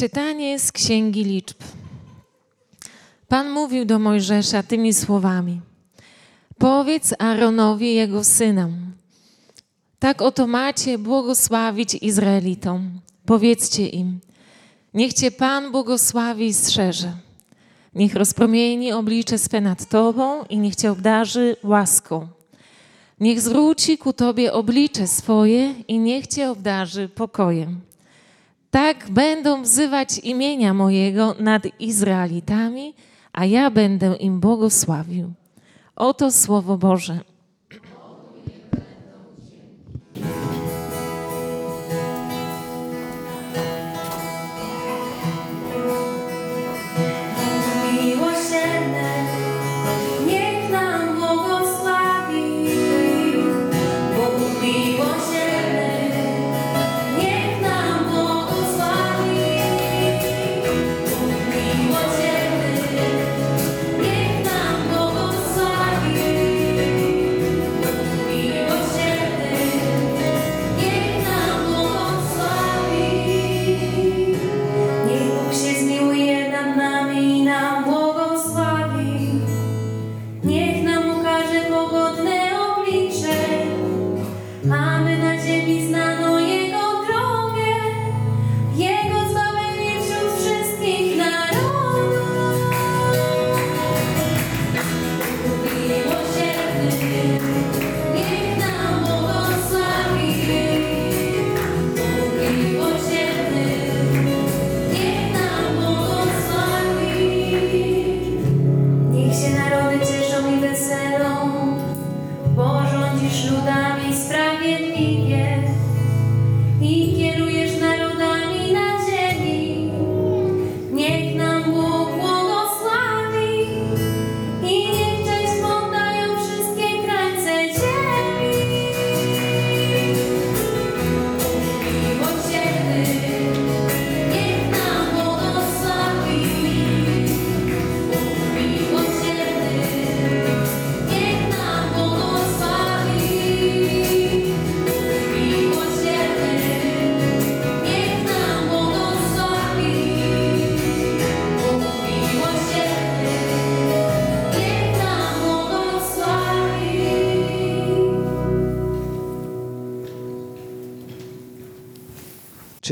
Czytanie z Księgi Liczb. Pan mówił do Mojżesza tymi słowami. Powiedz Aaronowi jego synom. Tak oto macie błogosławić Izraelitom. Powiedzcie im. Niech Cię Pan błogosławi i strzeże. Niech rozpromieni oblicze swe nad Tobą i niech Cię obdarzy łaską. Niech zwróci ku Tobie oblicze swoje i niech Cię obdarzy pokojem. Tak będą wzywać imienia mojego nad Izraelitami, a ja będę im błogosławił. Oto Słowo Boże.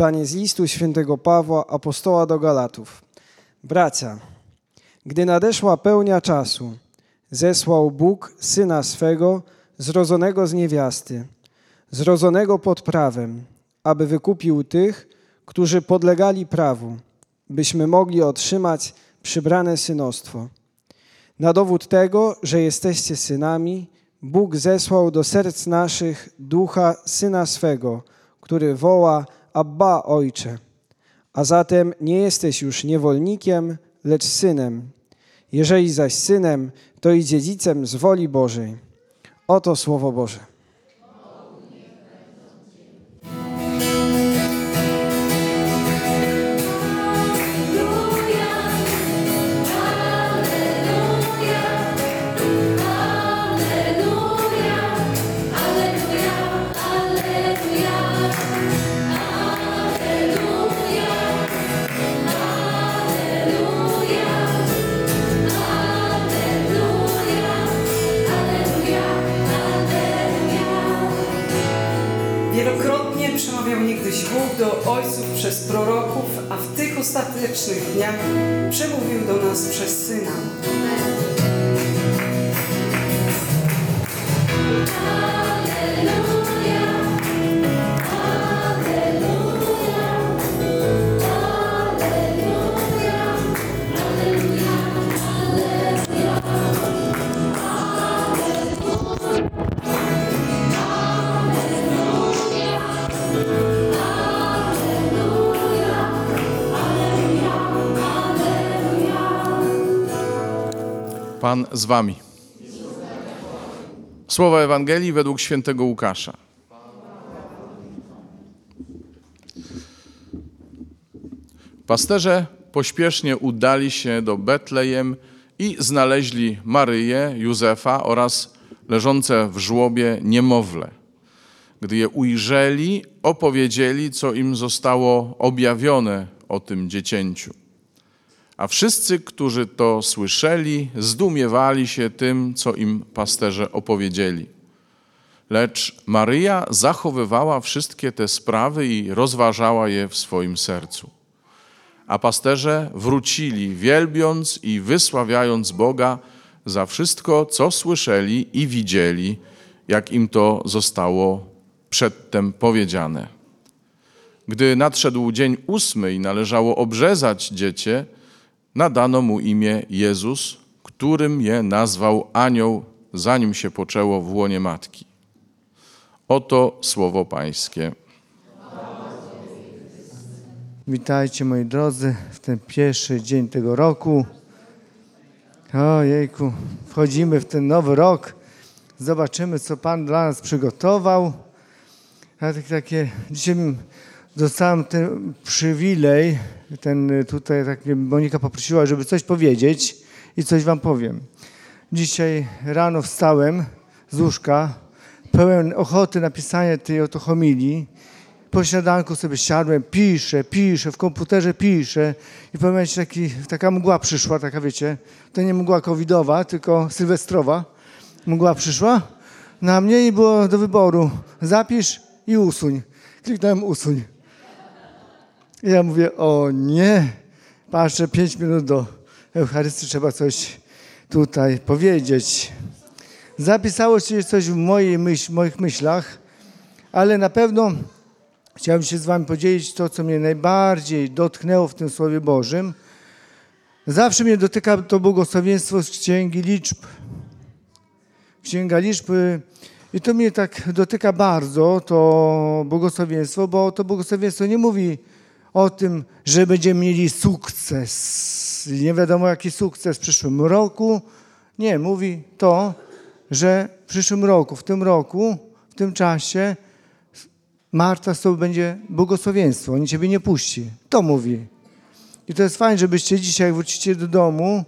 Czytanie z listu świętego Pawła, apostoła do Galatów. Bracia, gdy nadeszła pełnia czasu, zesłał Bóg syna swego, zrodzonego z niewiasty, zrodzonego pod prawem, aby wykupił tych, którzy podlegali prawu, byśmy mogli otrzymać przybrane synostwo. Na dowód tego, że jesteście synami, Bóg zesłał do serc naszych ducha syna swego, który woła Abba Ojcze. A zatem nie jesteś już niewolnikiem, lecz synem. Jeżeli zaś synem, to i dziedzicem z woli Bożej. Oto Słowo Boże. Tych ostatecznych dniach przemówił do nas przez Syna. Pan z wami. Słowa Ewangelii według świętego Łukasza. Pasterze pośpiesznie udali się do Betlejem i znaleźli Maryję, Józefa oraz leżące w żłobie niemowlę. Gdy je ujrzeli, opowiedzieli, co im zostało objawione o tym dziecięciu. A wszyscy, którzy to słyszeli, zdumiewali się tym, co im pasterze opowiedzieli. Lecz Maryja zachowywała wszystkie te sprawy i rozważała je w swoim sercu. A pasterze wrócili, wielbiąc i wysławiając Boga za wszystko, co słyszeli i widzieli, jak im to zostało przedtem powiedziane. Gdy nadszedł dzień ósmy i należało obrzezać dziecię, nadano mu imię Jezus, którym je nazwał anioł, zanim się poczęło w łonie matki. Oto słowo Pańskie. Witajcie moi drodzy w ten pierwszy dzień tego roku. Ojejku, wchodzimy w ten nowy rok. Zobaczymy, co Pan dla nas przygotował. Ja tak, takie, dzisiaj dostałem ten przywilej, ten tutaj, tak Monika poprosiła, żeby coś powiedzieć i coś Wam powiem. Dzisiaj rano wstałem z łóżka, pełen ochoty napisania tej oto homilii. Po śniadanku sobie siadłem, piszę, piszę, w komputerze piszę i w momencie taki, taka mgła przyszła, taka wiecie, to nie mgła covidowa, tylko sylwestrowa. Mgła przyszła na mnie i było do wyboru zapisz i usuń. Kliknąłem usuń. I ja mówię, o nie, patrzę, pięć minut do Eucharystii, trzeba coś tutaj powiedzieć. Zapisało się coś w mojej myśl, moich myślach, ale na pewno chciałbym się z Wami podzielić to, co mnie najbardziej dotknęło w tym Słowie Bożym. Zawsze mnie dotyka to błogosławieństwo z Księgi Liczb. Księga Liczb y, i to mnie tak dotyka bardzo, to błogosławieństwo, bo to błogosławieństwo nie mówi o tym, że będziemy mieli sukces. Nie wiadomo jaki sukces w przyszłym roku. Nie, mówi to, że w przyszłym roku, w tym roku, w tym czasie Marta z tobą będzie błogosławieństwo, on ciebie nie puści. To mówi. I to jest fajne, żebyście dzisiaj, jak wrócicie do domu,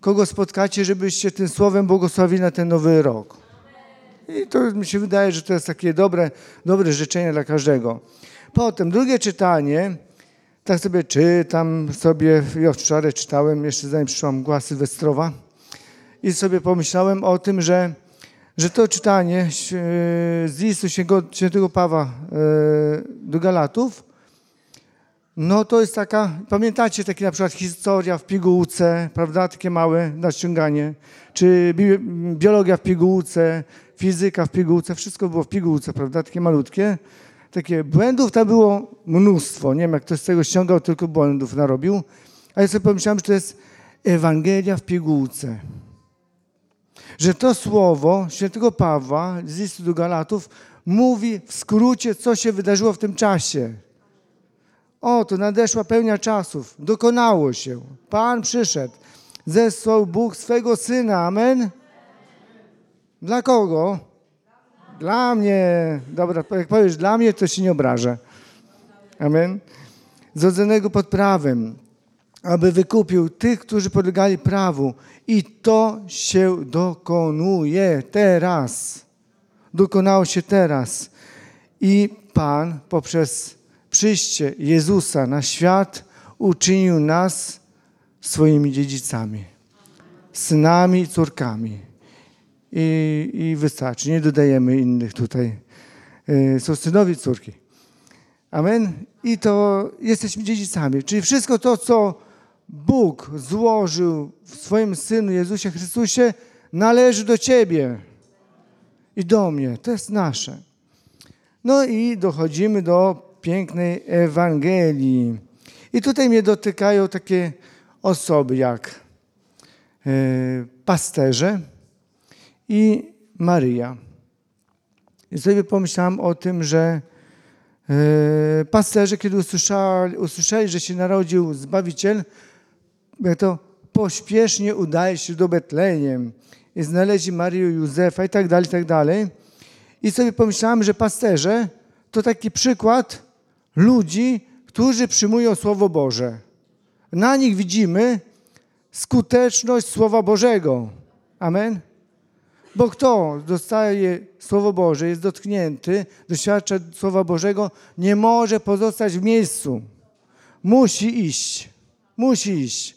kogo spotkacie, żebyście tym słowem błogosławili na ten nowy rok. I to mi się wydaje, że to jest takie dobre, dobre życzenie dla każdego. Potem drugie czytanie, tak sobie czytam, sobie, ja wczoraj czytałem, jeszcze zanim przyszła mgła sylwestrowa i sobie pomyślałem o tym, że, że to czytanie e, z listu świętego, Pawła e, do Galatów, no to jest taka, pamiętacie takie na przykład historia w pigułce, prawda, takie małe naściąganie, czy bi- biologia w pigułce, fizyka w pigułce, wszystko było w pigułce, prawda, takie malutkie. Takie błędów tam było mnóstwo, nie wiem jak ktoś z tego ściągał, tylko błędów narobił, a ja sobie pomyślałem, że to jest Ewangelia w pigułce. Że to słowo świętego Pawła z listu do Galatów mówi w skrócie, co się wydarzyło w tym czasie. Oto nadeszła pełnia czasów, dokonało się. Pan przyszedł, zesłał Bóg swego Syna. Amen. Dla kogo? Dla mnie. Dobra, jak powiesz dla mnie, to się nie obrażę. Amen. Zrodzonego pod prawem, aby wykupił tych, którzy podlegali prawu. I to się dokonuje teraz. Dokonało się teraz. I Pan poprzez przyjście Jezusa na świat uczynił nas swoimi dziedzicami, synami i córkami. I, I wystarczy, nie dodajemy innych tutaj. Y, Są synowie i córki. Amen. I to jesteśmy dziedzicami. Czyli wszystko to, co Bóg złożył w swoim Synu Jezusie Chrystusie, należy do Ciebie i do mnie. To jest nasze. No i dochodzimy do pięknej Ewangelii. I tutaj mnie dotykają takie osoby jak e, pasterze i Maryja. I sobie pomyślałem o tym, że e, pasterze, kiedy usłyszeli, usłyszeli, że się narodził Zbawiciel, to pośpiesznie udaje się do Betlejem i znaleźli Marię Józefa i tak dalej, i tak dalej. I sobie pomyślałem, że pasterze to taki przykład ludzi, którzy przyjmują Słowo Boże. Na nich widzimy skuteczność Słowa Bożego. Amen. Bo kto dostaje Słowo Boże, jest dotknięty, doświadcza Słowa Bożego, nie może pozostać w miejscu. musi iść. Musi iść.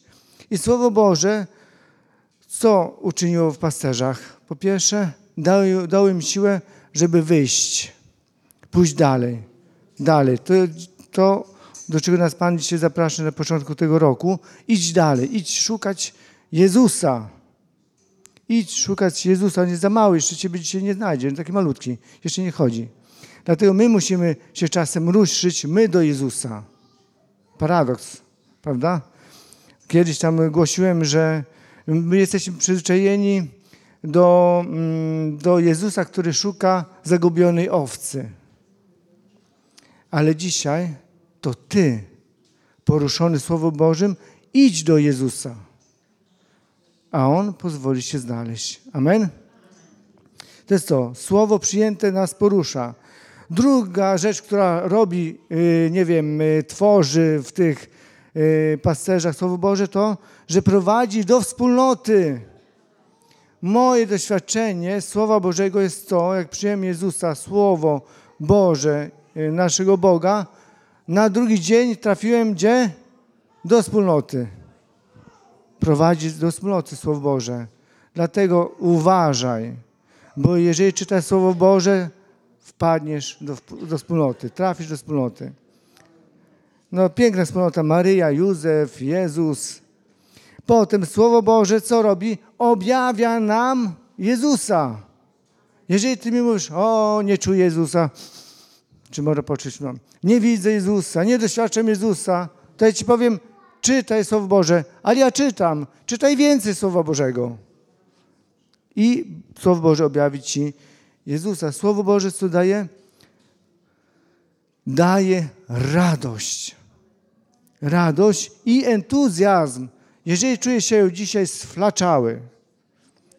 I Słowo Boże, co uczyniło w pasterzach? Po pierwsze, dało, im siłę, żeby wyjść, pójść dalej. Dalej. To, to, do czego nas Pan dzisiaj zaprasza na początku tego roku. Idź dalej, idź szukać Jezusa. Idź szukać Jezusa, on jest za mały, jeszcze Ciebie dzisiaj nie znajdzie, on taki malutki, jeszcze nie chodzi. Dlatego my musimy się czasem ruszyć, my do Jezusa. Paradoks, prawda? Kiedyś tam głosiłem, że my jesteśmy przyzwyczajeni do, mm, do Jezusa, który szuka zagubionej owcy. Ale dzisiaj to Ty, poruszony Słowem Bożym, idź do Jezusa a On pozwoli się znaleźć. Amen? To jest to. Słowo przyjęte nas porusza. Druga rzecz, która robi, yy, nie wiem, yy, tworzy w tych yy, pasterzach Słowo Boże, to, że prowadzi do wspólnoty. Moje doświadczenie Słowa Bożego jest to, jak przyjąłem Jezusa, Słowo Boże, naszego Boga, na drugi dzień trafiłem gdzie? Do wspólnoty prowadzi do wspólnoty Słowo Boże. Dlatego uważaj, bo jeżeli czytasz Słowo Boże, wpadniesz do, do wspólnoty, trafisz do wspólnoty. No piękna wspólnota, Maryja, Józef, Jezus. Potem Słowo Boże co robi? Objawia nam Jezusa. Jeżeli ty mi mówisz, o nie czuję Jezusa, czy może poczuć, no, nie widzę Jezusa, nie doświadczam Jezusa, to ja ci powiem, czytaj Słowo Boże, ale ja czytam, czytaj więcej Słowa Bożego. I Słowo Boże objawi Ci Jezusa. Słowo Boże co daje? Daje radość. Radość i entuzjazm. Jeżeli czujesz się dzisiaj sflaczały,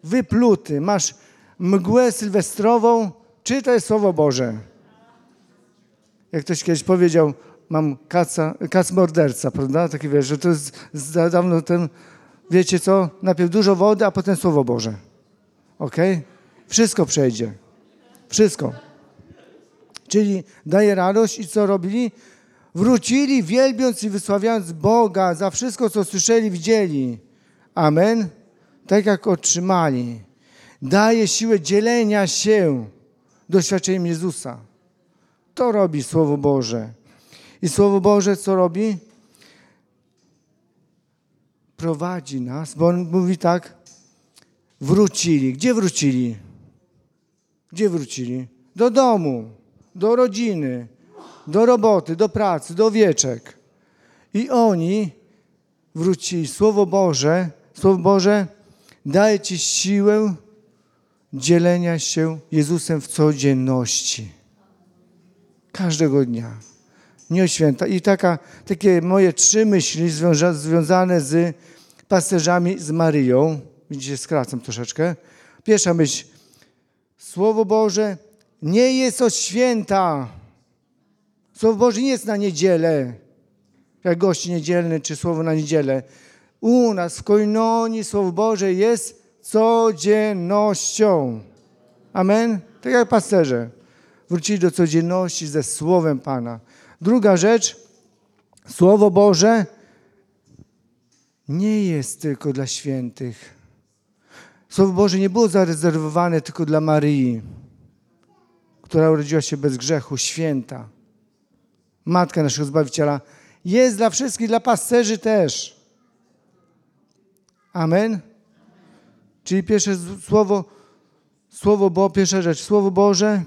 wypluty, masz mgłę sylwestrową, czytaj Słowo Boże. Jak ktoś kiedyś powiedział, mam kaca, kac morderca, prawda? Taki wiesz, że to jest za dawno ten, wiecie co? Najpierw dużo wody, a potem Słowo Boże. Ok? Wszystko przejdzie. Wszystko. Czyli daje radość i co robili? Wrócili wielbiąc i wysławiając Boga za wszystko, co słyszeli, widzieli. Amen. Tak jak otrzymali. Daje siłę dzielenia się doświadczeniem Jezusa. To robi Słowo Boże. I Słowo Boże co robi? Prowadzi nas, bo on mówi tak, wrócili. Gdzie wrócili? Gdzie wrócili? Do domu, do rodziny, do roboty, do pracy, do wieczek. I oni wrócili. Słowo Boże, Słowo Boże daje Ci siłę dzielenia się Jezusem w codzienności. Każdego dnia. O święta. I taka, takie moje trzy myśli związa, związane z pasterzami, z Maryją. Widzicie, skracam troszeczkę. Pierwsza myśl. Słowo Boże nie jest od święta. Słowo Boże nie jest na niedzielę, jak gości niedzielny, czy słowo na niedzielę. U nas w Koinonii Słowo Boże jest codziennością. Amen? Tak jak pasterze. Wrócili do codzienności ze Słowem Pana. Druga rzecz, Słowo Boże nie jest tylko dla świętych. Słowo Boże nie było zarezerwowane tylko dla Maryi, która urodziła się bez grzechu, święta. Matka naszego Zbawiciela. Jest dla wszystkich, dla pasterzy też. Amen. Czyli pierwsze słowo, słowo Bo, pierwsza rzecz, Słowo Boże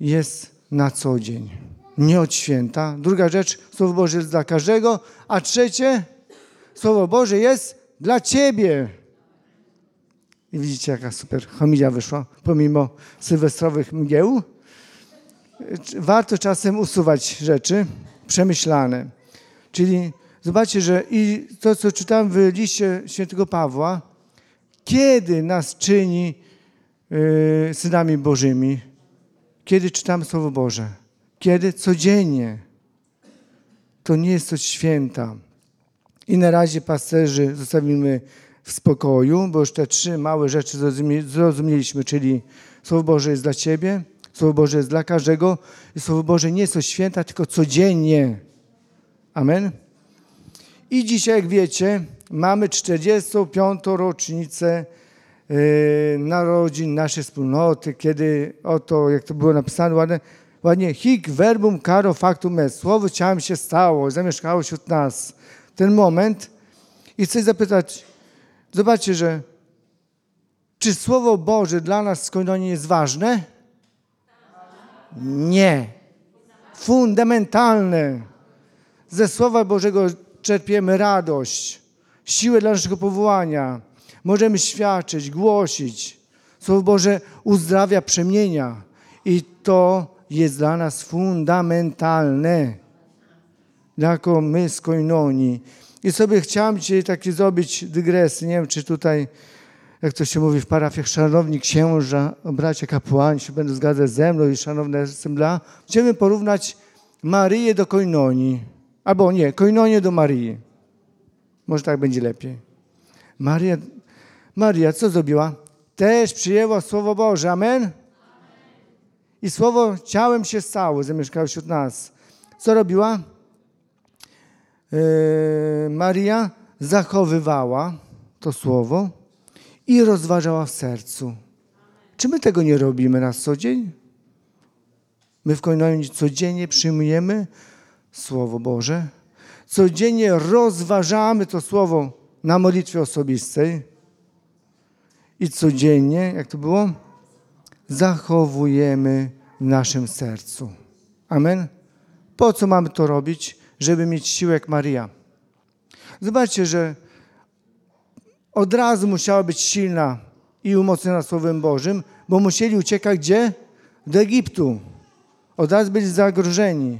jest na co dzień, nie od święta. Druga rzecz, Słowo Boże jest dla każdego, a trzecie, Słowo Boże jest dla Ciebie. I widzicie, jaka super homilia wyszła, pomimo sylwestrowych mgieł. Warto czasem usuwać rzeczy przemyślane. Czyli zobaczcie, że i to, co czytałem w liście świętego Pawła, kiedy nas czyni yy, synami Bożymi, kiedy czytamy Słowo Boże? Kiedy? Codziennie. To nie jest coś święta. I na razie pasterzy zostawimy w spokoju, bo już te trzy małe rzeczy zrozumieliśmy, czyli Słowo Boże jest dla Ciebie, Słowo Boże jest dla każdego i Słowo Boże nie jest coś święta, tylko codziennie. Amen. I dzisiaj, jak wiecie, mamy 45. rocznicę narodzin naszej wspólnoty, kiedy oto, jak to było napisane ładnie, ładnie hic verbum caro factum est. Słowo ciałem się stało, zamieszkało wśród nas. Ten moment. I chcę zapytać, zobaczcie, że czy Słowo Boże dla nas Koinonii jest ważne? Nie. Fundamentalne. Ze Słowa Bożego czerpiemy radość, siłę dla naszego powołania. Możemy świadczyć, głosić. Słowo Boże uzdrawia, przemienia. I to jest dla nas fundamentalne. Jako my z Koinonii. I sobie chciałem dzisiaj taki zrobić dygresję. Nie wiem, czy tutaj, jak to się mówi w parafiach, szanowni księża, bracia kapłani się będą zgadzać ze mną i szanowne sembla. Chciałbym porównać Maryję do Koinonii. Albo nie, Koinonię do Maryi. Może tak będzie lepiej. Maria, Maria co zrobiła? Też przyjęła Słowo Boże. Amen? I Słowo ciałem się stało, zamieszkało wśród nas. Co robiła? Yy, Maria zachowywała to Słowo i rozważała w sercu. Czy my tego nie robimy na co dzień? My w Koinonii codziennie przyjmujemy Słowo Boże. Codziennie rozważamy to Słowo na modlitwie osobistej. I codziennie, jak to było? Zachowujemy w naszym sercu. Amen? Po co mamy to robić? Żeby mieć siłę jak Maria. Zobaczcie, że od razu musiała być silna i umocniona Słowem Bożym, bo musieli uciekać gdzie? Do Egiptu. Od razu byli zagrożeni.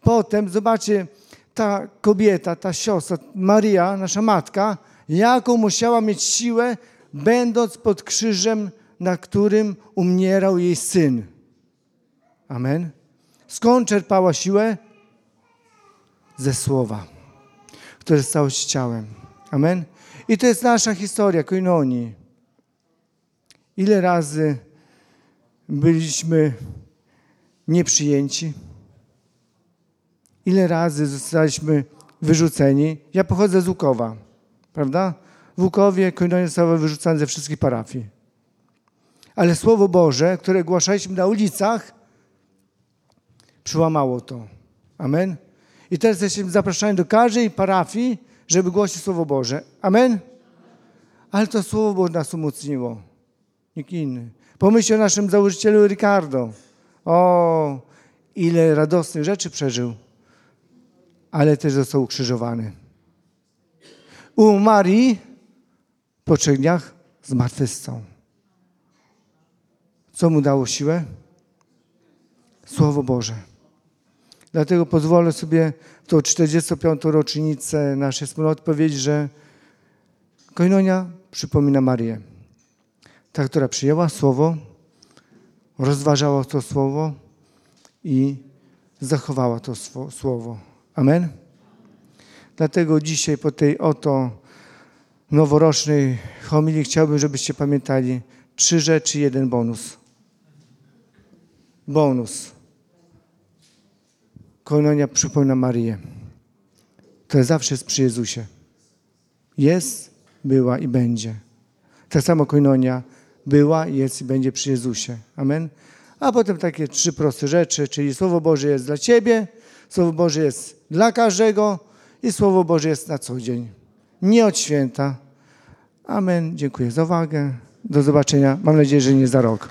Potem, zobaczcie, ta kobieta, ta siostra, Maria, nasza matka, jaką musiała mieć siłę, będąc pod krzyżem, na którym umierał jej syn. Amen. Skąd czerpała siłę? Ze słowa, które stało się ciałem. Amen. I to jest nasza historia Koinonii. Ile razy byliśmy nieprzyjęci? Ile razy zostaliśmy wyrzuceni? Ja pochodzę z Łukowa, prawda? Łukowie Koinonia została wyrzucana ze wszystkich parafii. Ale Słowo Boże, które głaszaliśmy na ulicach, przyłamało to. Amen? I teraz jesteśmy zapraszani do każdej parafii, żeby głosić Słowo Boże. Amen? Ale to Słowo Boże nas umocniło. Nikt inny. Pomyśl o naszym założycielu Ricardo. O, ile radosnych rzeczy przeżył. Ale też został ukrzyżowany. U Marii po trzech dniach zmartwychwstał. Co mu dało siłę? Słowo Boże. Dlatego pozwolę sobie w tą 45. rocznicę naszej wspólnoty powiedzieć, że Koinonia przypomina Marię. Ta, która przyjęła Słowo, rozważała to Słowo i zachowała to Słowo. Amen? Dlatego dzisiaj po tej oto noworocznej homilii chciałbym, żebyście pamiętali trzy rzeczy, jeden bonus. Bonus. Koinonia przypomina Marię, która zawsze jest przy Jezusie. Jest, była i będzie. Tak samo Koinonia była, jest i będzie przy Jezusie. Amen. A potem takie trzy proste rzeczy, czyli Słowo Boże jest dla Ciebie, Słowo Boże jest dla każdego i Słowo Boże jest na co dzień. Nie od święta. Amen. Dziękuję za uwagę. Do zobaczenia. Mam nadzieję, że nie za rok.